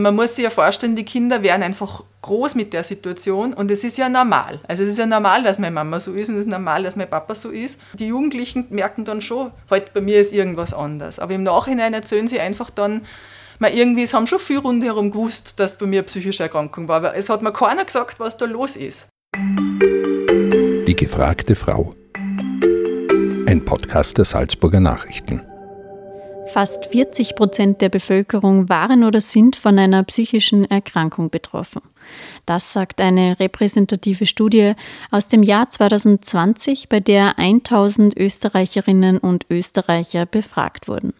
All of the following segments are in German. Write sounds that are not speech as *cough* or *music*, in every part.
Man muss sich ja vorstellen, die Kinder werden einfach groß mit der Situation und es ist ja normal. Also es ist ja normal, dass meine Mama so ist und es ist normal, dass mein Papa so ist. Die Jugendlichen merken dann schon, heute bei mir ist irgendwas anders. Aber im Nachhinein erzählen sie einfach dann, man irgendwie, es haben schon viele rundherum gewusst, dass bei mir eine psychische Erkrankung war, aber es hat mir keiner gesagt, was da los ist. Die gefragte Frau. Ein Podcast der Salzburger Nachrichten. Fast 40 Prozent der Bevölkerung waren oder sind von einer psychischen Erkrankung betroffen. Das sagt eine repräsentative Studie aus dem Jahr 2020, bei der 1000 Österreicherinnen und Österreicher befragt wurden.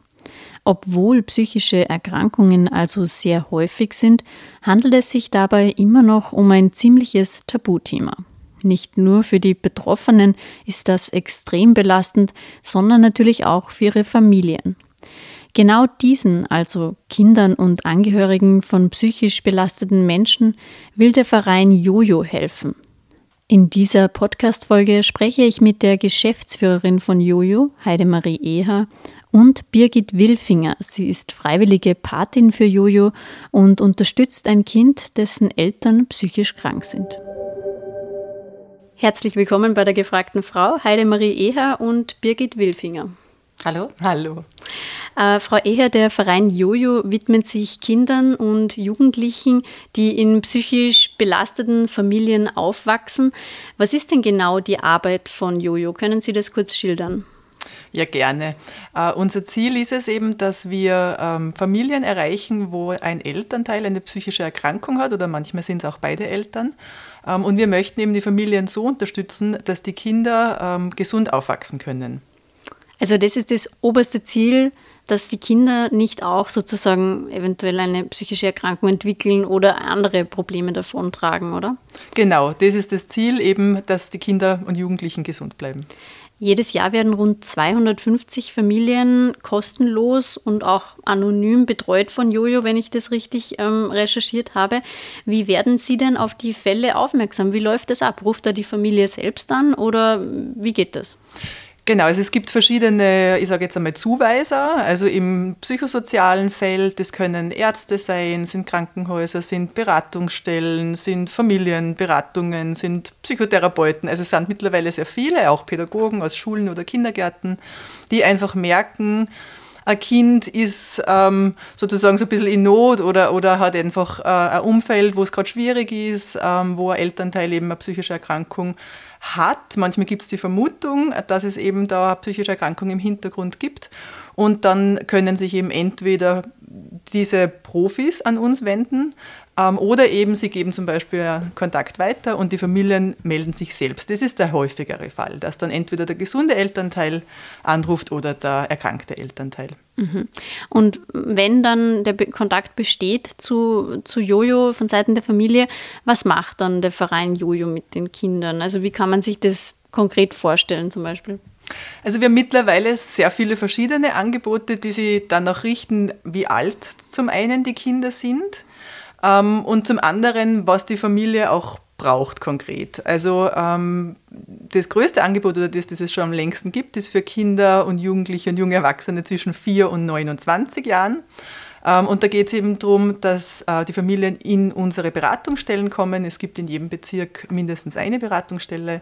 Obwohl psychische Erkrankungen also sehr häufig sind, handelt es sich dabei immer noch um ein ziemliches Tabuthema. Nicht nur für die Betroffenen ist das extrem belastend, sondern natürlich auch für ihre Familien. Genau diesen, also Kindern und Angehörigen von psychisch belasteten Menschen, will der Verein Jojo helfen. In dieser Podcast-Folge spreche ich mit der Geschäftsführerin von Jojo, Heidemarie Eher, und Birgit Wilfinger. Sie ist freiwillige Patin für Jojo und unterstützt ein Kind, dessen Eltern psychisch krank sind. Herzlich willkommen bei der gefragten Frau, Heidemarie Eher und Birgit Wilfinger. Hallo. Hallo. Äh, Frau Eher, der Verein Jojo widmet sich Kindern und Jugendlichen, die in psychisch belasteten Familien aufwachsen. Was ist denn genau die Arbeit von Jojo? Können Sie das kurz schildern? Ja, gerne. Uh, unser Ziel ist es eben, dass wir ähm, Familien erreichen, wo ein Elternteil eine psychische Erkrankung hat oder manchmal sind es auch beide Eltern. Ähm, und wir möchten eben die Familien so unterstützen, dass die Kinder ähm, gesund aufwachsen können. Also das ist das oberste Ziel, dass die Kinder nicht auch sozusagen eventuell eine psychische Erkrankung entwickeln oder andere Probleme davontragen, oder? Genau, das ist das Ziel, eben, dass die Kinder und Jugendlichen gesund bleiben. Jedes Jahr werden rund 250 Familien kostenlos und auch anonym betreut von Jojo, wenn ich das richtig ähm, recherchiert habe. Wie werden Sie denn auf die Fälle aufmerksam? Wie läuft das ab? Ruft da die Familie selbst an oder wie geht das? Genau, also es gibt verschiedene, ich sage jetzt einmal Zuweiser, also im psychosozialen Feld, das können Ärzte sein, sind Krankenhäuser, sind Beratungsstellen, sind Familienberatungen, sind Psychotherapeuten, also es sind mittlerweile sehr viele, auch Pädagogen aus Schulen oder Kindergärten, die einfach merken, ein Kind ist ähm, sozusagen so ein bisschen in Not oder, oder hat einfach äh, ein Umfeld, wo es gerade schwierig ist, ähm, wo ein Elternteil eben eine psychische Erkrankung hat. Manchmal gibt es die Vermutung, dass es eben da psychische Erkrankungen im Hintergrund gibt. Und dann können sich eben entweder diese Profis an uns wenden oder eben sie geben zum Beispiel Kontakt weiter und die Familien melden sich selbst. Das ist der häufigere Fall, dass dann entweder der gesunde Elternteil anruft oder der erkrankte Elternteil. Mhm. Und wenn dann der Kontakt besteht zu, zu Jojo von Seiten der Familie, was macht dann der Verein Jojo mit den Kindern? Also wie kann man sich das konkret vorstellen zum Beispiel? Also wir haben mittlerweile sehr viele verschiedene Angebote, die sie dann auch richten, wie alt zum einen die Kinder sind ähm, und zum anderen, was die Familie auch braucht konkret. Also ähm, das größte Angebot oder das, das es schon am längsten gibt, ist für Kinder und Jugendliche und junge Erwachsene zwischen 4 und 29 Jahren. Ähm, und da geht es eben darum, dass äh, die Familien in unsere Beratungsstellen kommen. Es gibt in jedem Bezirk mindestens eine Beratungsstelle,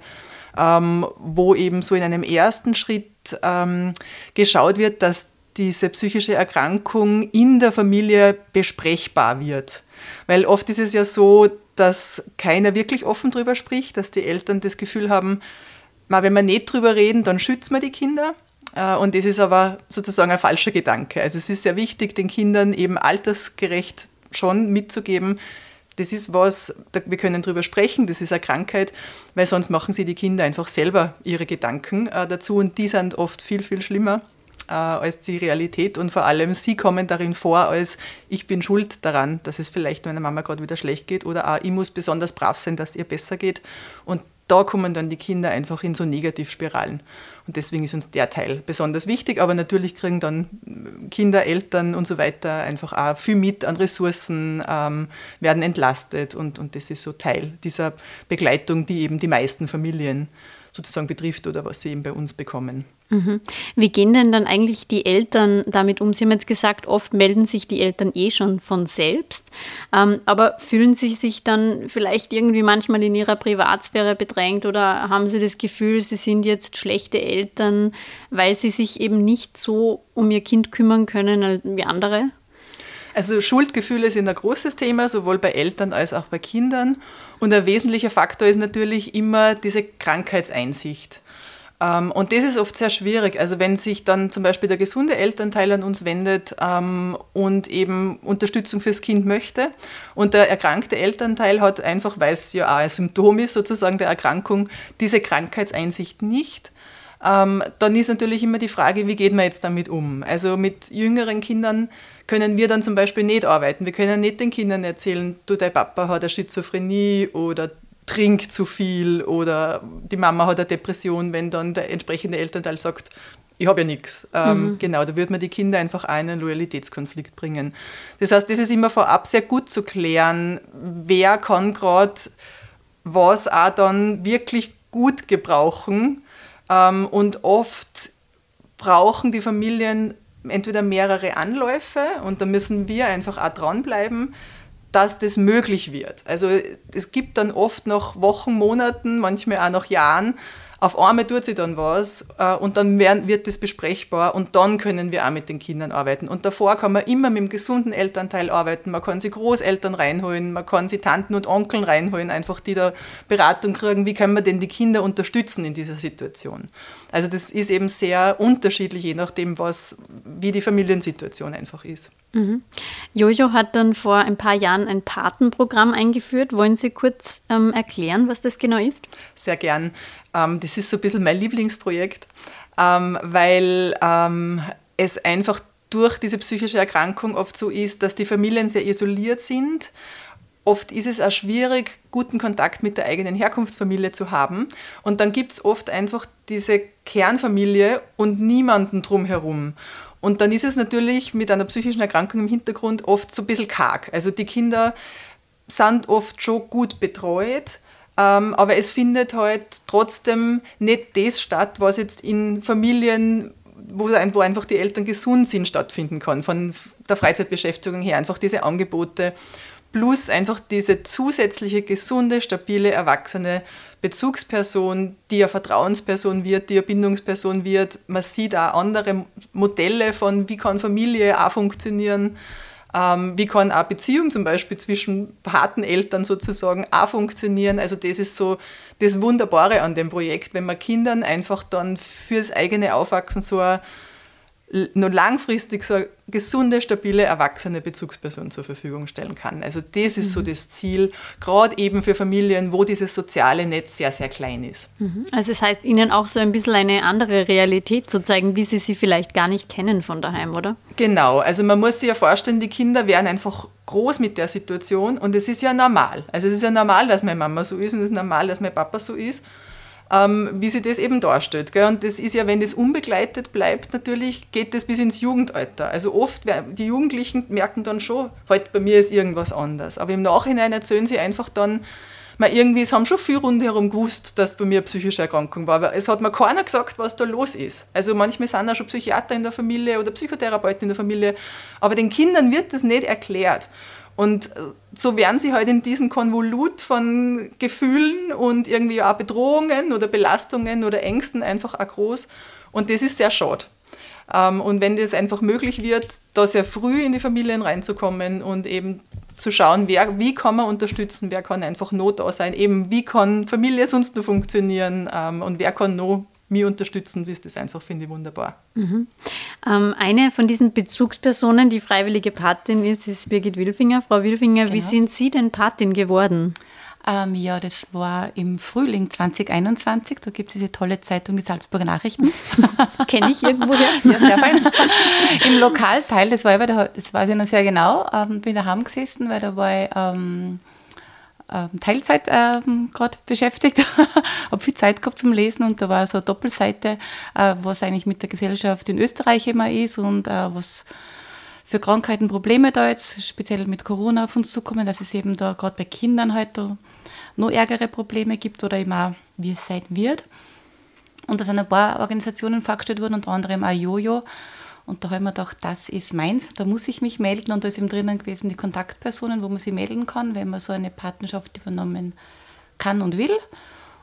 ähm, wo eben so in einem ersten Schritt ähm, geschaut wird, dass diese psychische Erkrankung in der Familie besprechbar wird. Weil oft ist es ja so, dass keiner wirklich offen darüber spricht, dass die Eltern das Gefühl haben, wenn wir nicht drüber reden, dann schützen wir die Kinder. Äh, und das ist aber sozusagen ein falscher Gedanke. Also es ist sehr wichtig, den Kindern eben altersgerecht schon mitzugeben, das ist was, wir können darüber sprechen, das ist eine Krankheit, weil sonst machen sie die Kinder einfach selber ihre Gedanken äh, dazu und die sind oft viel, viel schlimmer äh, als die Realität und vor allem sie kommen darin vor als ich bin schuld daran, dass es vielleicht meiner Mama gerade wieder schlecht geht oder auch ich muss besonders brav sein, dass es ihr besser geht und da kommen dann die Kinder einfach in so Negativspiralen. Und deswegen ist uns der Teil besonders wichtig. Aber natürlich kriegen dann Kinder, Eltern und so weiter einfach auch viel mit an Ressourcen, ähm, werden entlastet. Und, und das ist so Teil dieser Begleitung, die eben die meisten Familien sozusagen betrifft oder was sie eben bei uns bekommen. Mhm. Wie gehen denn dann eigentlich die Eltern damit um? Sie haben jetzt gesagt, oft melden sich die Eltern eh schon von selbst, ähm, aber fühlen sie sich dann vielleicht irgendwie manchmal in ihrer Privatsphäre bedrängt oder haben sie das Gefühl, sie sind jetzt schlechte Eltern, weil sie sich eben nicht so um ihr Kind kümmern können wie andere? Also Schuldgefühle sind ein großes Thema, sowohl bei Eltern als auch bei Kindern. Und ein wesentlicher Faktor ist natürlich immer diese Krankheitseinsicht. Ähm, und das ist oft sehr schwierig. Also wenn sich dann zum Beispiel der gesunde Elternteil an uns wendet ähm, und eben Unterstützung fürs Kind möchte und der erkrankte Elternteil hat einfach, weil es ja auch ein Symptom ist sozusagen der Erkrankung, diese Krankheitseinsicht nicht, ähm, dann ist natürlich immer die Frage, wie geht man jetzt damit um? Also mit jüngeren Kindern können wir dann zum Beispiel nicht arbeiten. Wir können nicht den Kindern erzählen, du, dein Papa hat eine Schizophrenie oder trinkt zu viel oder die Mama hat eine Depression, wenn dann der entsprechende Elternteil sagt, ich habe ja nichts. Ähm, mhm. Genau, da würde man die Kinder einfach einen Loyalitätskonflikt bringen. Das heißt, das ist immer vorab sehr gut zu klären, wer kann gerade was auch dann wirklich gut gebrauchen. Ähm, und oft brauchen die Familien entweder mehrere Anläufe und da müssen wir einfach auch dranbleiben, dass das möglich wird. Also es gibt dann oft nach Wochen, Monaten, manchmal auch nach Jahren auf einmal tut sie dann was äh, und dann werden, wird das besprechbar und dann können wir auch mit den Kindern arbeiten. Und davor kann man immer mit dem gesunden Elternteil arbeiten. Man kann sie Großeltern reinholen, man kann sie Tanten und Onkeln reinholen, einfach die da Beratung kriegen, wie können wir denn die Kinder unterstützen in dieser Situation. Also das ist eben sehr unterschiedlich, je nachdem, was, wie die Familiensituation einfach ist. Mhm. Jojo hat dann vor ein paar Jahren ein Patenprogramm eingeführt. Wollen Sie kurz ähm, erklären, was das genau ist? Sehr gern. Ähm, das ist so ein bisschen mein Lieblingsprojekt, ähm, weil ähm, es einfach durch diese psychische Erkrankung oft so ist, dass die Familien sehr isoliert sind. Oft ist es auch schwierig, guten Kontakt mit der eigenen Herkunftsfamilie zu haben. Und dann gibt es oft einfach diese Kernfamilie und niemanden drumherum. Und dann ist es natürlich mit einer psychischen Erkrankung im Hintergrund oft so ein bisschen karg. Also die Kinder sind oft schon gut betreut, ähm, aber es findet halt trotzdem nicht das statt, was jetzt in Familien, wo, wo einfach die Eltern gesund sind, stattfinden kann, von der Freizeitbeschäftigung her. Einfach diese Angebote plus einfach diese zusätzliche, gesunde, stabile, erwachsene Bezugsperson, die eine Vertrauensperson wird, die eine Bindungsperson wird. Man sieht auch andere Modelle von, wie kann Familie auch funktionieren, ähm, wie kann auch Beziehung zum Beispiel zwischen Pateneltern sozusagen auch funktionieren. Also das ist so das Wunderbare an dem Projekt, wenn man Kindern einfach dann fürs eigene Aufwachsen so eine nur langfristig so eine gesunde, stabile, erwachsene Bezugsperson zur Verfügung stellen kann. Also das ist mhm. so das Ziel, gerade eben für Familien, wo dieses soziale Netz sehr, sehr klein ist. Mhm. Also es das heißt, ihnen auch so ein bisschen eine andere Realität zu zeigen, wie sie sie vielleicht gar nicht kennen von daheim, oder? Genau, also man muss sich ja vorstellen, die Kinder werden einfach groß mit der Situation und es ist ja normal. Also es ist ja normal, dass meine Mama so ist und es ist normal, dass mein Papa so ist ähm, wie sie das eben darstellt. Gell? Und das ist ja, wenn das unbegleitet bleibt, natürlich geht das bis ins Jugendalter. Also oft, die Jugendlichen merken dann schon, heute bei mir ist irgendwas anders. Aber im Nachhinein erzählen sie einfach dann, man irgendwie, es haben schon viele rundherum gewusst, dass bei mir eine psychische Erkrankung war, aber es hat mir keiner gesagt, was da los ist. Also manchmal sind auch schon Psychiater in der Familie oder Psychotherapeuten in der Familie, aber den Kindern wird das nicht erklärt. Und so werden sie halt in diesem Konvolut von Gefühlen und irgendwie auch Bedrohungen oder Belastungen oder Ängsten einfach auch groß. Und das ist sehr schade. Ähm, und wenn das einfach möglich wird, da sehr früh in die Familien reinzukommen und eben zu schauen, wer, wie kann man unterstützen, wer kann einfach Not da sein, eben wie kann Familie sonst noch funktionieren ähm, und wer kann noch mich unterstützen willst, das einfach finde ich wunderbar. Mhm. Ähm, eine von diesen Bezugspersonen, die freiwillige Patin ist, ist Birgit Wilfinger. Frau Wilfinger, genau. wie sind Sie denn Patin geworden? Ähm, ja, das war im Frühling 2021. Da gibt es diese tolle Zeitung, die Salzburger Nachrichten. *laughs* Kenne ich irgendwoher? *laughs* Ja, sehr fein. Im Lokalteil, das, war ich das weiß ich noch sehr genau, ähm, bin daheim gesessen, weil da war ich ähm, Teilzeit ähm, gerade beschäftigt, *laughs* habe viel Zeit gehabt zum Lesen und da war so eine Doppelseite, äh, was eigentlich mit der Gesellschaft in Österreich immer ist und äh, was für Krankheiten, Probleme da jetzt, speziell mit Corona auf uns zukommen, dass es eben da gerade bei Kindern halt noch ärgere Probleme gibt oder eben auch, wie es sein wird. Und da sind ein paar Organisationen vorgestellt worden, unter anderem auch Jojo. Und da habe ich mir gedacht, das ist meins, da muss ich mich melden. Und da ist eben drinnen gewesen die Kontaktpersonen, wo man sich melden kann, wenn man so eine Partnerschaft übernommen kann und will.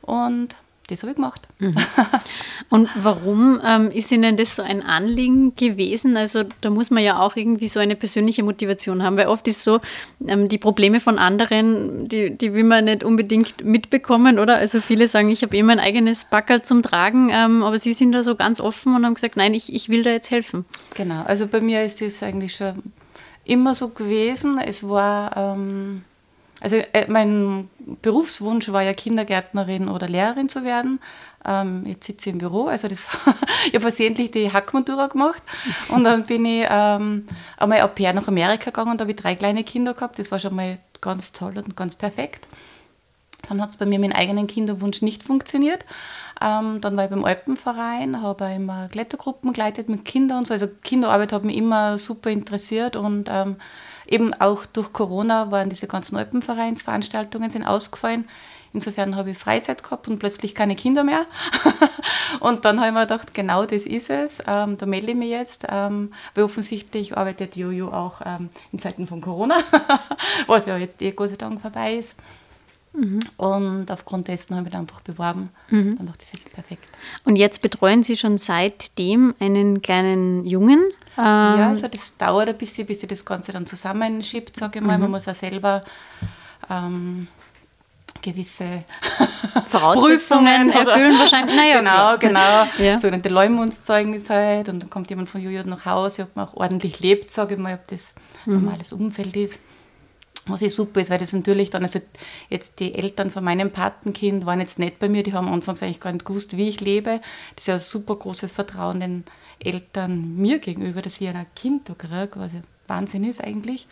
Und das habe ich gemacht. Mhm. *laughs* Und warum ähm, ist Ihnen das so ein Anliegen gewesen? Also da muss man ja auch irgendwie so eine persönliche Motivation haben, weil oft ist so, ähm, die Probleme von anderen, die, die will man nicht unbedingt mitbekommen, oder? Also viele sagen, ich habe eh mein eigenes Backerl zum Tragen, ähm, aber Sie sind da so ganz offen und haben gesagt, nein, ich, ich will da jetzt helfen. Genau, also bei mir ist das eigentlich schon immer so gewesen. Es war ähm, also äh, mein Berufswunsch war ja Kindergärtnerin oder Lehrerin zu werden. Ähm, jetzt sitze ich im Büro, also das, *laughs* ich habe versehentlich die Hackmatura gemacht und dann bin ich ähm, einmal au pair nach Amerika gegangen, da habe ich drei kleine Kinder gehabt, das war schon mal ganz toll und ganz perfekt. Dann hat es bei mir dem eigenen Kinderwunsch nicht funktioniert. Ähm, dann war ich beim Alpenverein, habe immer Klettergruppen geleitet mit Kindern und so. Also Kinderarbeit hat mich immer super interessiert und ähm, eben auch durch Corona waren diese ganzen Alpenvereinsveranstaltungen sind ausgefallen. Insofern habe ich Freizeit gehabt und plötzlich keine Kinder mehr. *laughs* und dann habe ich mir gedacht, genau das ist es. Ähm, da melde ich mich jetzt, ähm, weil offensichtlich arbeitet Jojo auch ähm, in Zeiten von Corona, *laughs* was ja jetzt eh Gott sei Dank vorbei ist. Mhm. Und aufgrund dessen habe ich mich einfach beworben. Mhm. Dann dachte ich, das ist perfekt. Und jetzt betreuen Sie schon seitdem einen kleinen Jungen? ja, also das dauert ein bisschen, bis sich das Ganze dann zusammenschiebt, sage ich mal. Mhm. Man muss auch selber ähm, gewisse *laughs* Voraussetzungen erfüllen wahrscheinlich. Naja, genau, klar. genau. Ja. So ein Leumundszeugnis halt und dann kommt jemand von Juju nach Hause, ob man auch ordentlich lebt, sage ich mal, ob das mhm. normales Umfeld ist. Was eh super ist, weil das natürlich dann, also jetzt die Eltern von meinem Patenkind waren jetzt nicht bei mir, die haben anfangs eigentlich gar nicht gewusst, wie ich lebe. Das ist ja ein super großes Vertrauen den Eltern mir gegenüber, dass ich ein Kind da kriege, was ja Wahnsinn ist eigentlich.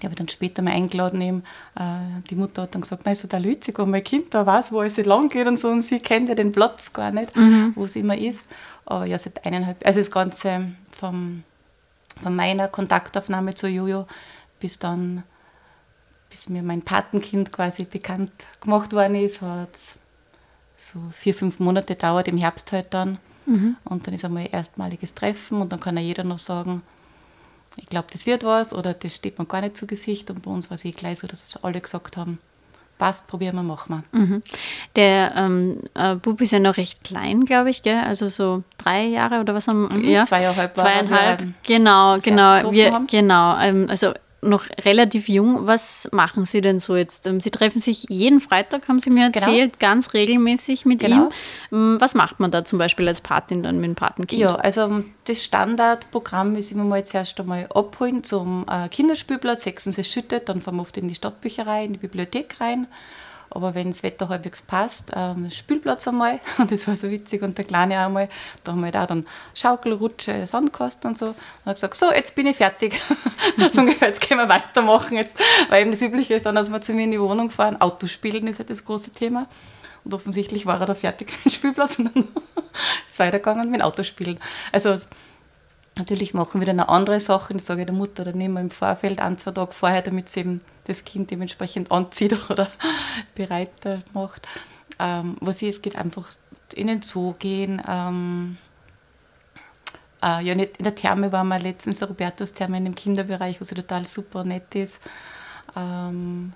Die habe ich dann später mal eingeladen. Eben, äh, die Mutter hat dann gesagt, nein, so der Lützig, wo mein Kind da weiß, wo es lang geht und so, und sie kennt ja den Platz gar nicht, mhm. wo es immer ist. Aber ja, seit eineinhalb, also das Ganze vom, von meiner Kontaktaufnahme zu Jojo bis dann, bis mir mein Patenkind quasi bekannt gemacht worden ist, hat so vier, fünf Monate dauert, im Herbst halt dann. Mhm. Und dann ist einmal ein erstmaliges Treffen und dann kann ja jeder noch sagen, ich glaube, das wird was oder das steht mir gar nicht zu Gesicht. Und bei uns war es eh gleich so, dass alle gesagt haben, passt, probieren wir, machen wir. Mhm. Der ähm, äh, Bub ist ja noch recht klein, glaube ich, gell? also so drei Jahre oder was haben mhm, ja? Zweieinhalb. Zweieinhalb, genau, genau. Wir, genau, ähm, also noch relativ jung. Was machen Sie denn so jetzt? Ähm, Sie treffen sich jeden Freitag, haben Sie mir genau. erzählt, genau. ganz regelmäßig mit genau. ihm. Ähm, was macht man da zum Beispiel als Patin dann mit dem Patenkind? Ja, also das Standardprogramm ist immer mal zuerst einmal abholen zum äh, Kinderspielplatz, sechsen sie schüttet, dann fahren wir oft in die Stadtbücherei, in die Bibliothek rein aber wenn das Wetter halbwegs passt, ähm, Spielplatz einmal. *laughs* Und das war so witzig. Und der Kleine auch einmal, da haben wir da dann Schaukelrutsche, Sandkasten und so. Und hat gesagt, so, jetzt bin ich fertig. *laughs* so ungefähr, jetzt können wir weitermachen. Jetzt, weil eben das Übliche ist dann, dass wir zu mir in die Wohnung fahren. Autospielen ist ja das große Thema. Und offensichtlich war er da fertig *laughs* mit dem Spielplatz und dann ist es weitergegangen mit dem Autospielen. Also Natürlich machen wir dann auch andere Sachen, das sage ich der Mutter dann immer im Vorfeld, ein, zwei Tage vorher, damit sie eben das Kind dementsprechend anzieht *laughs* oder bereit macht. Ähm, was ist, es geht einfach in den Zoo gehen. Ähm, äh, ja, nicht in der Therme waren wir letztens, der Robertus-Therme in dem Kinderbereich, was ja total super nett ist. Ähm,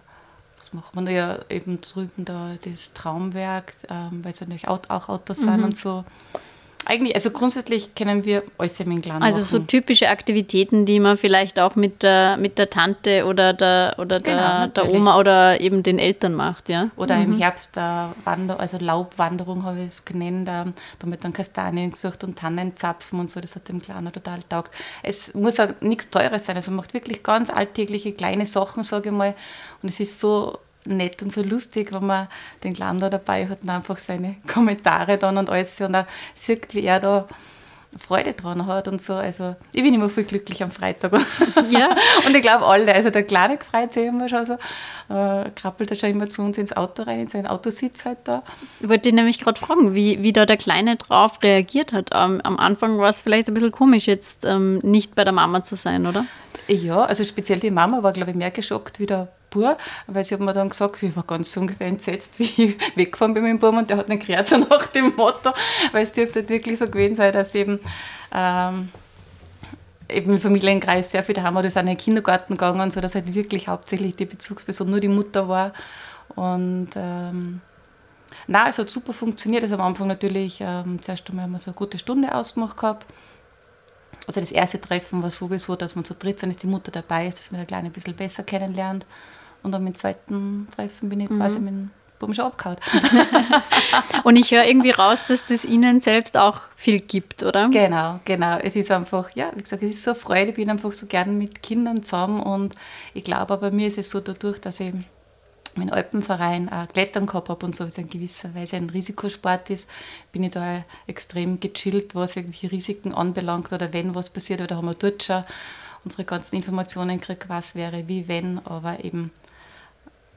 was machen wir ja eben drüben da, das Traumwerk, ähm, weil es natürlich auch, auch Autos mhm. sind und so eigentlich, also grundsätzlich kennen wir alles im England. Also so typische Aktivitäten, die man vielleicht auch mit der, mit der Tante oder der, oder der, genau, der Oma oder eben den Eltern macht, ja? Oder mhm. im Herbst der Wander, also Laubwanderung habe ich es genannt, da damit dann Kastanien gesucht und Tannenzapfen und so, das hat dem Kleinen total taugt. Es muss auch nichts Teures sein, also man macht wirklich ganz alltägliche kleine Sachen, sage ich mal, und es ist so nett und so lustig, wenn man den Kleinen da dabei hat und einfach seine *laughs* Kommentare dann und alles und auch sieht, wie er da Freude dran hat und so. Also ich bin immer viel glücklich am Freitag. *laughs* Ja. *laughs* und ich glaube alle, also der Kleine freut sich immer schon so, äh, krabbelt er schon immer zu uns ins Auto rein, in seinen Autositz halt da. Ich wollte dich nämlich gerade fragen, wie, wie da der Kleine drauf reagiert hat. Ähm, am Anfang war es vielleicht ein bisschen komisch, jetzt ähm, nicht bei der Mama zu sein, oder? Ja, also speziell die Mama war, glaube ich, mehr geschockt wie der Bub, weil sie hat mir dann gesagt, sie war ganz ungefähr entsetzt, *laughs* wie ich weggefahren bin mit dem Bub und der hat nicht gerät, so nach dem Motto, weil es dürfte halt wirklich so gewesen sein, dass eben, ähm, im Familienkreis sehr viel daheim war, die sind in den Kindergarten gegangen, so dass halt wirklich hauptsächlich die Bezugsperson nur die Mutter war und ähm, Nein, es hat super funktioniert. Also am Anfang natürlich, ähm, zuerst einmal haben wir so eine gute Stunde ausgemacht gehabt. Also das erste Treffen war sowieso, dass man zu dritt sind, ist die Mutter dabei ist, dass man der Kleine ein bisschen besser kennenlernt. Und dann mit dem zweiten Treffen bin ich mhm. quasi mit dem Buben schon abgehauen. *laughs* Und ich höre irgendwie raus, dass das Ihnen selbst auch viel gibt, oder? Genau, genau. Es ist einfach, ja, wie gesagt, es ist so Freude. Ich bin einfach so gern mit Kindern zusammen und ich glaube, bei mir ist es so dadurch, dass ich meinen Alpenverein auch Klettern gehabt habe und so, was in gewisser Weise ein Risikosport ist, bin ich da extrem gechillt, was irgendwelche Risiken anbelangt oder wenn was passiert, oder haben wir dort schon unsere ganzen Informationen gekriegt, was wäre, wie, wenn, aber eben,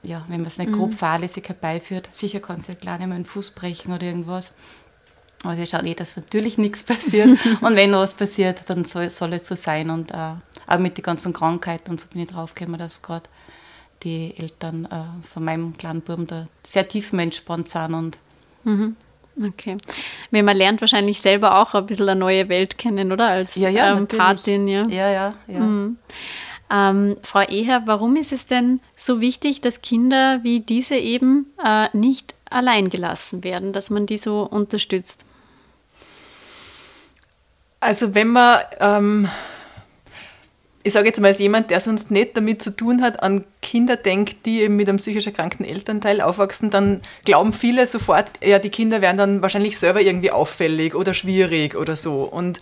ja, wenn man es nicht mhm. grob fahrlässig herbeiführt, sicher kannst du ja klar nicht mal einen Fuß brechen oder irgendwas. Aber wir schauen eh, dass natürlich nichts passiert. *laughs* und wenn was passiert, dann soll, soll es so sein. Und äh, auch mit den ganzen Krankheiten und so bin ich draufgekommen, dass gerade die Eltern äh, von meinem kleinen Buben da sehr tiefenentspannt sind. Und mhm. Okay. Man lernt wahrscheinlich selber auch ein bisschen eine neue Welt kennen, oder? Als ja, ja, ähm, Patin, ja. Ja, ja, ja. Mhm. Ähm, Frau Eher, warum ist es denn so wichtig, dass Kinder wie diese eben äh, nicht allein gelassen werden, dass man die so unterstützt? Also wenn man ähm, ich sage jetzt mal als jemand, der sonst nicht damit zu tun hat, an Kinder denkt, die eben mit einem psychisch erkrankten Elternteil aufwachsen, dann glauben viele sofort, ja, die Kinder werden dann wahrscheinlich selber irgendwie auffällig oder schwierig oder so. Und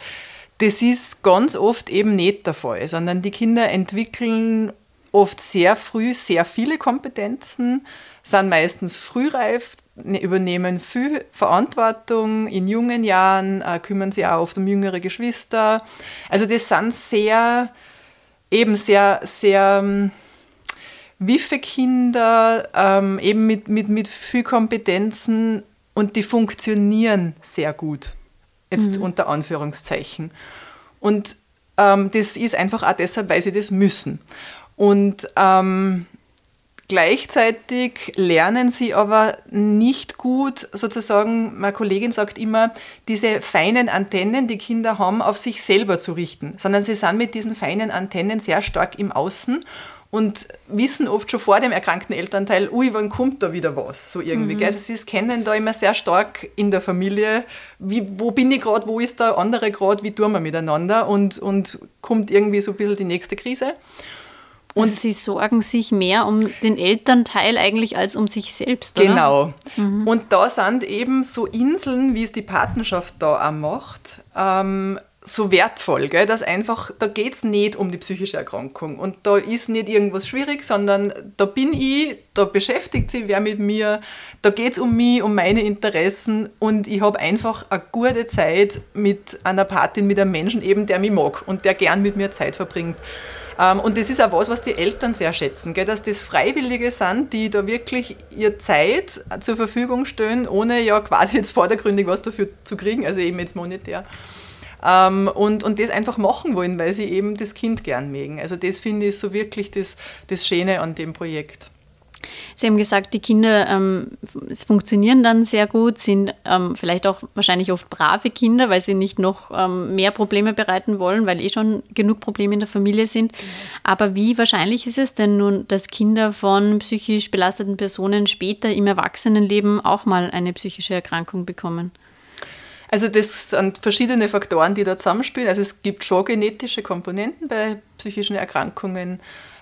das ist ganz oft eben nicht der Fall, sondern die Kinder entwickeln oft sehr früh sehr viele Kompetenzen, sind meistens frühreif, ne, übernehmen viel Verantwortung in jungen Jahren, äh, kümmern sich auch oft um jüngere Geschwister. Also das sind sehr eben sehr, sehr ähm, wiffe Kinder, ähm, eben mit, mit, mit viel Kompetenzen und die funktionieren sehr gut. Jetzt mhm. unter Anführungszeichen. Und ähm, das ist einfach auch deshalb, weil sie das müssen. Und ähm, Gleichzeitig lernen sie aber nicht gut, sozusagen, meine Kollegin sagt immer, diese feinen Antennen, die Kinder haben, auf sich selber zu richten, sondern sie sind mit diesen feinen Antennen sehr stark im Außen und wissen oft schon vor dem erkrankten Elternteil, ui, wann kommt da wieder was, so irgendwie. Mhm. Also sie kennen da immer sehr stark in der Familie, wie, wo bin ich gerade, wo ist der andere gerade, wie tun wir miteinander und, und kommt irgendwie so ein bisschen die nächste Krise. Und also sie sorgen sich mehr um den Elternteil eigentlich als um sich selbst, oder? Genau. Mhm. Und da sind eben so Inseln, wie es die Partnerschaft da auch macht, ähm, so wertvoll, gell? dass einfach, da geht es nicht um die psychische Erkrankung und da ist nicht irgendwas schwierig, sondern da bin ich, da beschäftigt sich wer mit mir, da geht es um mich, um meine Interessen und ich habe einfach eine gute Zeit mit einer Patin, mit einem Menschen eben, der mich mag und der gern mit mir Zeit verbringt. Ähm, und das ist auch was, was die Eltern sehr schätzen, gell? dass das Freiwillige sind, die da wirklich ihre Zeit zur Verfügung stellen, ohne ja quasi jetzt vordergründig was dafür zu kriegen, also eben jetzt monetär. Ähm, und, und das einfach machen wollen, weil sie eben das Kind gern mögen. Also das finde ich so wirklich das, das Schöne an dem Projekt. Sie haben gesagt, die Kinder ähm, funktionieren dann sehr gut, sind ähm, vielleicht auch wahrscheinlich oft brave Kinder, weil sie nicht noch ähm, mehr Probleme bereiten wollen, weil eh schon genug Probleme in der Familie sind. Genau. Aber wie wahrscheinlich ist es denn nun, dass Kinder von psychisch belasteten Personen später im Erwachsenenleben auch mal eine psychische Erkrankung bekommen? Also das sind verschiedene Faktoren, die da zusammenspielen. Also es gibt schon genetische Komponenten bei psychischen Erkrankungen.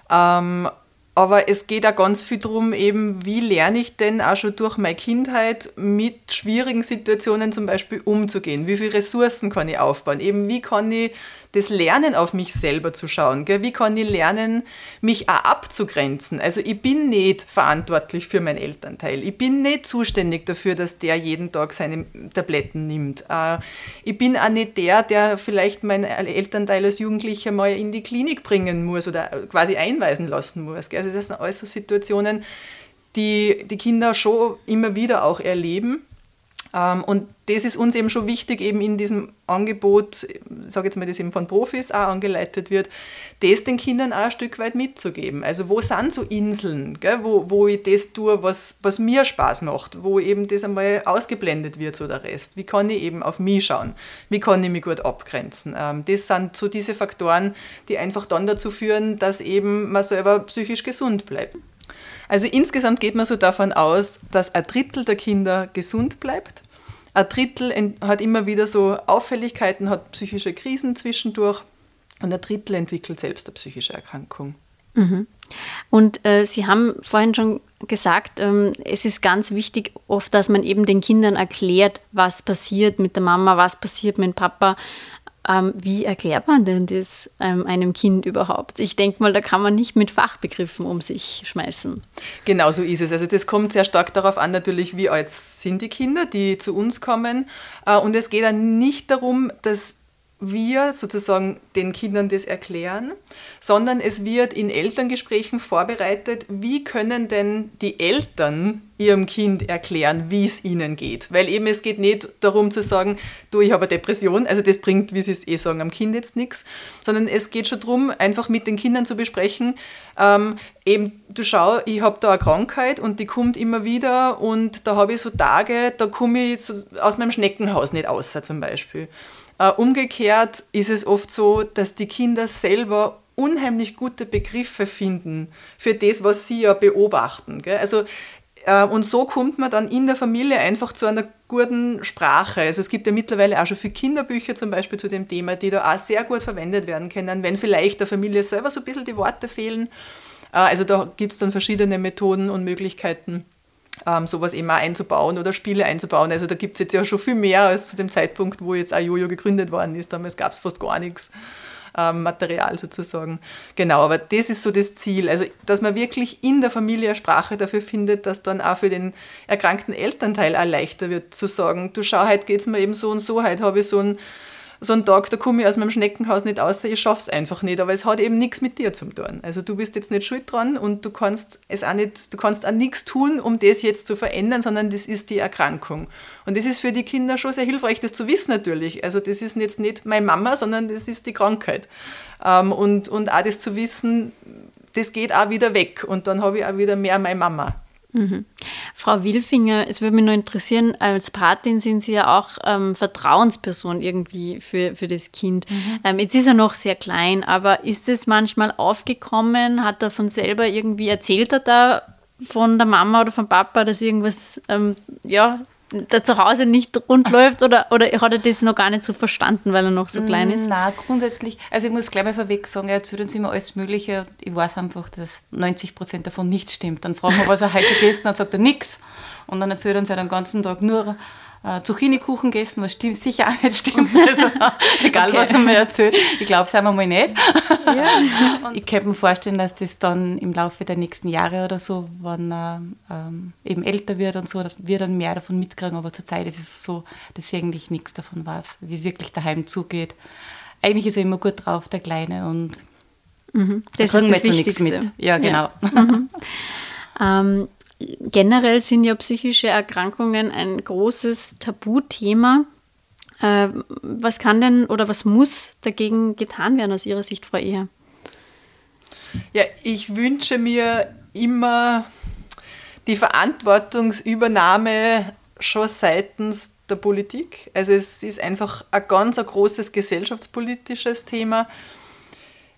Ähm, aber es geht auch ganz viel darum, eben, wie lerne ich denn auch schon durch meine Kindheit mit schwierigen Situationen zum Beispiel umzugehen? Wie viele Ressourcen kann ich aufbauen? Eben, wie kann ich das Lernen auf mich selber zu schauen. Gell? Wie kann ich lernen, mich auch abzugrenzen? Also ich bin nicht verantwortlich für meinen Elternteil. Ich bin nicht zuständig dafür, dass der jeden Tag seine Tabletten nimmt. Äh, ich bin auch nicht der, der vielleicht meinen Elternteil als Jugendlicher mal in die Klinik bringen muss oder quasi einweisen lassen muss. Also das sind alles so Situationen, die die Kinder schon immer wieder auch erleben und das ist uns eben schon wichtig, eben in diesem Angebot, sage jetzt mal, das eben von Profis auch angeleitet wird, das den Kindern auch ein Stück weit mitzugeben. Also wo sind so Inseln, gell, wo, wo ich das tue, was, was mir Spaß macht, wo eben das einmal ausgeblendet wird, so der Rest. Wie kann ich eben auf mich schauen? Wie kann ich mich gut abgrenzen? Ähm, das sind so diese Faktoren, die einfach dann dazu führen, dass eben man selber psychisch gesund bleibt. Also insgesamt geht man so davon aus, dass ein Drittel der Kinder gesund bleibt ein Drittel hat immer wieder so Auffälligkeiten, hat psychische Krisen zwischendurch und ein Drittel entwickelt selbst eine psychische Erkrankung. Mhm. Und äh, Sie haben vorhin schon gesagt, ähm, es ist ganz wichtig oft, dass man eben den Kindern erklärt, was passiert mit der Mama, was passiert mit dem Papa. Ähm, wie erklärt man denn das ähm, einem Kind überhaupt? Ich denke mal, da kann man nicht mit Fachbegriffen um sich schmeißen. Genau so ist es. Also das kommt sehr stark darauf an, natürlich, wie alt sind die Kinder, die zu uns kommen. Äh, und es geht dann nicht darum, dass wir sozusagen den Kindern das erklären, sondern es wird in Elterngesprächen vorbereitet, wie können denn die Eltern ihrem Kind erklären, wie es ihnen geht. Weil eben es geht nicht darum zu sagen, du, ich habe eine Depression, also das bringt, wie sie es eh sagen, am Kind jetzt nichts, sondern es geht schon darum, einfach mit den Kindern zu besprechen, ähm, eben, du schau, ich habe da eine Krankheit und die kommt immer wieder und da habe ich so Tage, da komme ich aus meinem Schneckenhaus nicht aus, zum Beispiel. Äh, umgekehrt ist es oft so, dass die Kinder selber unheimlich gute Begriffe finden für das, was sie ja beobachten. Also, äh, und so kommt man dann in der Familie einfach zu einer guten Sprache. Also es gibt ja mittlerweile auch schon viele Kinderbücher zum Beispiel zu dem Thema, die da auch sehr gut verwendet werden können, wenn vielleicht der Familie selber so ein bisschen die Worte fehlen. Äh, also da gibt es dann verschiedene Methoden und Möglichkeiten ähm, sowas immer einzubauen oder Spiele einzubauen. Also da gibt es jetzt ja schon viel mehr als zu dem Zeitpunkt, wo jetzt Ayoyo gegründet worden ist. Damals gab es fast gar nichts. Ähm, Material sozusagen. Genau, aber das ist so das Ziel. Also, dass man wirklich in der Familie Sprache dafür findet, dass dann auch für den erkrankten Elternteil auch leichter wird, zu sagen: Du schau, heute geht es mir eben so und so, heute habe ich so ein so ein Tag, da komme ich aus meinem Schneckenhaus nicht aus, ich schaffe es einfach nicht. Aber es hat eben nichts mit dir zu tun. Also du bist jetzt nicht schuld dran und du kannst es auch nicht, du kannst auch nichts tun, um das jetzt zu verändern, sondern das ist die Erkrankung. Und das ist für die Kinder schon sehr hilfreich, das zu wissen natürlich. Also das ist jetzt nicht meine Mama, sondern das ist die Krankheit. Ähm, und, und auch das zu wissen, das geht auch wieder weg und dann habe ich auch wieder mehr meine Mama. Mhm. Frau Wilfinger, es würde mich nur interessieren, als Patin sind Sie ja auch ähm, Vertrauensperson irgendwie für, für das Kind. Mhm. Ähm, jetzt ist er noch sehr klein, aber ist es manchmal aufgekommen? Hat er von selber irgendwie erzählt, er da von der Mama oder vom Papa, dass irgendwas ähm, ja, da zu Hause nicht rund *laughs* läuft oder, oder hat er das noch gar nicht so verstanden, weil er noch so klein ist? Nein, grundsätzlich, also ich muss gleich mal vorweg sagen, er erzählt uns immer alles Mögliche. Ich weiß einfach, dass 90 Prozent davon nicht stimmt. Dann fragen wir, was er heute gegessen hat, sagt er nichts. Und dann erzählt er uns ja den ganzen Tag nur äh, Zucchini-Kuchen gegessen, was stimmt, sicher auch nicht stimmt. Also, *laughs* egal, okay. was er mir erzählt. Ich glaube es einmal mal nicht. Ja. *laughs* ich könnte mir vorstellen, dass das dann im Laufe der nächsten Jahre oder so, wenn er ähm, eben älter wird und so, dass wir dann mehr davon mitkriegen. Aber zurzeit ist es so, dass ich eigentlich nichts davon weiß, wie es wirklich daheim zugeht. Eigentlich ist er immer gut drauf, der Kleine. Und mhm. das da kriegen wir jetzt nichts mit. Ja, genau. Ja. Mhm. *laughs* ähm, generell sind ja psychische Erkrankungen ein großes Tabuthema. Äh, was kann denn oder was muss dagegen getan werden aus Ihrer Sicht, Frau Eher? Ja, ich wünsche mir immer die Verantwortungsübernahme schon seitens der Politik. Also es ist einfach ein ganz ein großes gesellschaftspolitisches Thema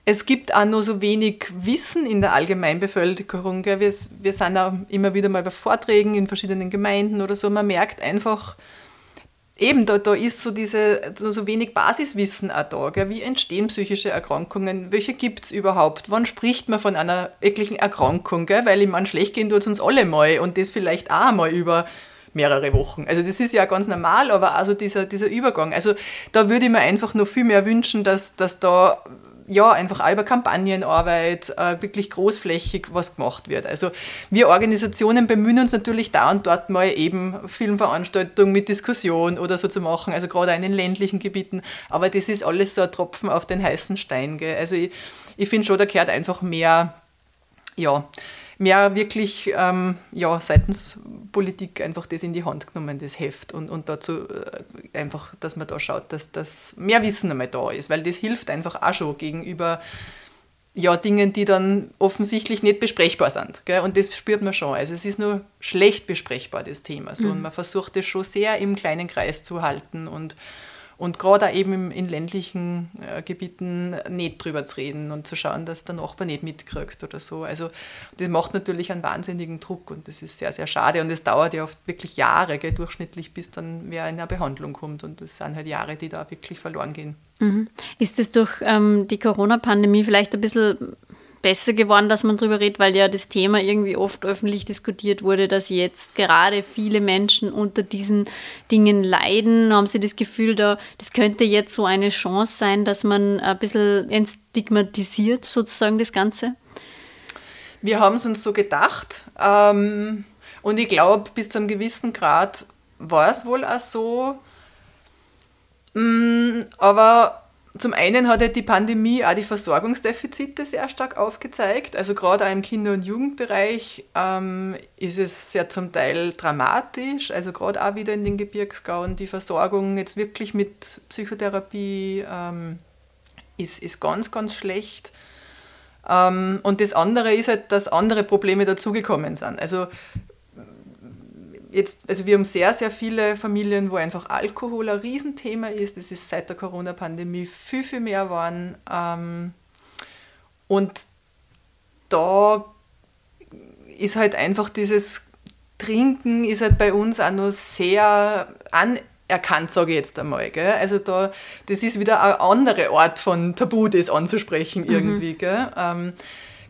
es gibt auch noch so wenig Wissen in der Allgemeinbevölkerung. Wir, wir sind auch immer wieder mal bei Vorträgen in verschiedenen Gemeinden oder so. Man merkt einfach, eben da, da ist so, diese, so wenig Basiswissen auch da. Gell? Wie entstehen psychische Erkrankungen? Welche gibt es überhaupt? Wann spricht man von einer wirklichen Erkrankung? Gell? Weil ich meine, schlecht gehen tut es uns alle mal und das vielleicht auch mal über mehrere Wochen. Also das ist ja ganz normal, aber also dieser, dieser Übergang. Also da würde ich mir einfach noch viel mehr wünschen, dass, dass da ja, einfach auch über Kampagnenarbeit äh, wirklich großflächig was gemacht wird. Also wir Organisationen bemühen uns natürlich da und dort mal eben Filmveranstaltungen mit Diskussion oder so zu machen, also gerade in den ländlichen Gebieten. Aber das ist alles so ein Tropfen auf den heißen Stein. Gell? Also ich, ich finde schon, da gehört einfach mehr, ja, mehr wirklich ähm, ja, seitens Politik einfach das in die Hand genommen, das Heft. Und, und dazu äh, einfach, dass man da schaut, dass das mehr Wissen einmal da ist, weil das hilft einfach auch schon gegenüber ja, Dingen, die dann offensichtlich nicht besprechbar sind. Gell? Und das spürt man schon. Also es ist nur schlecht besprechbar, das Thema. So. Mhm. Und man versucht es schon sehr im kleinen Kreis zu halten und und gerade eben in ländlichen äh, Gebieten nicht drüber zu reden und zu schauen, dass der Nachbar nicht mitkriegt oder so. Also das macht natürlich einen wahnsinnigen Druck und das ist sehr, sehr schade. Und es dauert ja oft wirklich Jahre, gell, durchschnittlich, bis dann wer in eine Behandlung kommt. Und das sind halt Jahre, die da wirklich verloren gehen. Mhm. Ist es durch ähm, die Corona-Pandemie vielleicht ein bisschen besser geworden, dass man darüber redet, weil ja das Thema irgendwie oft öffentlich diskutiert wurde, dass jetzt gerade viele Menschen unter diesen Dingen leiden. Haben Sie das Gefühl, da, das könnte jetzt so eine Chance sein, dass man ein bisschen entstigmatisiert sozusagen das Ganze? Wir haben es uns so gedacht ähm, und ich glaube, bis zu einem gewissen Grad war es wohl auch so. Mm, aber zum einen hat ja die Pandemie auch die Versorgungsdefizite sehr stark aufgezeigt. Also gerade auch im Kinder- und Jugendbereich ähm, ist es ja zum Teil dramatisch. Also gerade auch wieder in den Gebirgsgauen die Versorgung jetzt wirklich mit Psychotherapie ähm, ist, ist ganz, ganz schlecht. Ähm, und das andere ist halt, dass andere Probleme dazugekommen sind. Also jetzt, also wir haben sehr, sehr viele Familien, wo einfach Alkohol ein Riesenthema ist. Das ist seit der Corona-Pandemie viel, viel mehr geworden. Ähm, und da ist halt einfach dieses Trinken ist halt bei uns auch noch sehr anerkannt, sage ich jetzt einmal. Gell? Also da, das ist wieder eine andere Art von Tabu, das anzusprechen mhm. irgendwie. Mhm. Gell? Ähm,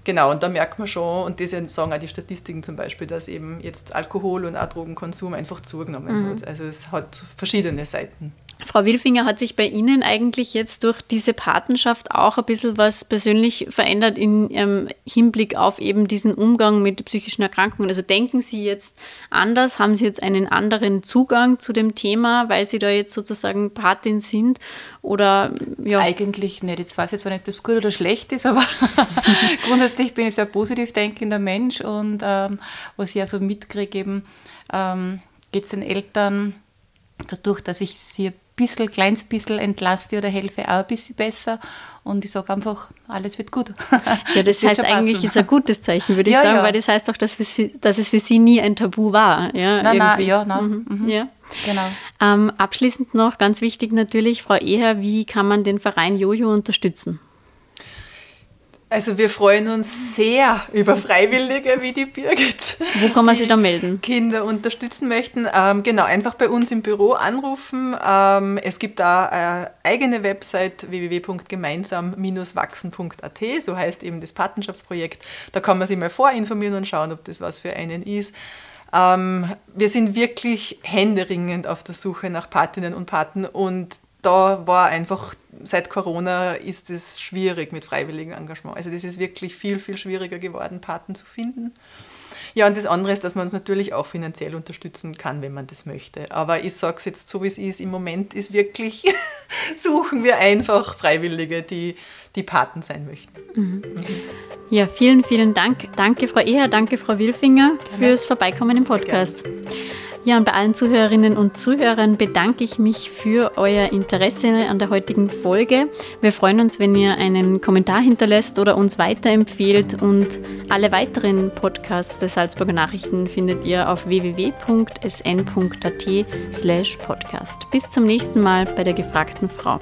Genau, und da merkt man schon, und das sagen auch die Statistiken zum Beispiel, dass eben jetzt Alkohol und auch Drogenkonsum einfach zugenommen mhm. hat. Also es hat verschiedene Seiten. Frau Wilfinger, hat sich bei Ihnen eigentlich jetzt durch diese Patenschaft auch ein bisschen was persönlich verändert im ähm, Hinblick auf eben diesen Umgang mit psychischen Erkrankungen? Also denken Sie jetzt anders? Haben Sie jetzt einen anderen Zugang zu dem Thema, weil Sie da jetzt sozusagen Patin sind? Oder ja? Eigentlich nicht. Jetzt weiß ich zwar nicht, ob das gut oder schlecht ist, aber *laughs* grundsätzlich bin ich ein sehr positiv denkender Mensch und ähm, was ich also mitkriege, ähm, geht es den Eltern dadurch, dass ich sie bisschen, kleines bisschen entlaste oder helfe, auch ein bisschen besser. Und ich sage einfach, alles wird gut. *laughs* Ja, das, das heißt eigentlich, ist ein gutes Zeichen, würde ich ja, sagen, ja. weil das heißt auch, dass, es, dass es für Sie nie ein Tabu war. Ja, nein, nein, ja, nein. Mhm. Mhm. ja. Genau. Ähm, abschließend noch, ganz wichtig natürlich, Frau Eher, wie kann man den Verein Jojo unterstützen? Also wir freuen uns sehr über Freiwillige wie die Birgit. Wo kann man sich da melden? Kinder unterstützen möchten. Ähm, genau, einfach bei uns im Büro anrufen. Ähm, es gibt da eine eigene Website www.gemeinsam-wachsen.at, so heißt eben das Patenschaftsprojekt. Da kann man sich mal vorinformieren und schauen, ob das was für einen ist. Ähm, wir sind wirklich händeringend auf der Suche nach Patinnen und Paten und da war einfach, seit Corona ist es schwierig mit freiwilligem Engagement. Also das ist wirklich viel, viel schwieriger geworden, Paten zu finden. Ja, und das andere ist, dass man uns natürlich auch finanziell unterstützen kann, wenn man das möchte. Aber ich sage es jetzt so, wie es ist, im Moment ist wirklich, *laughs* suchen wir einfach Freiwillige, die, die Paten sein möchten. Mhm. Ja, vielen, vielen Dank. Danke, Frau Eher, danke, Frau Wilfinger, fürs Vorbeikommen im Podcast. Ja, und bei allen Zuhörerinnen und Zuhörern bedanke ich mich für euer Interesse an der heutigen Folge. Wir freuen uns, wenn ihr einen Kommentar hinterlässt oder uns weiterempfehlt. Und alle weiteren Podcasts der Salzburger Nachrichten findet ihr auf www.sn.at/podcast. Bis zum nächsten Mal bei der gefragten Frau.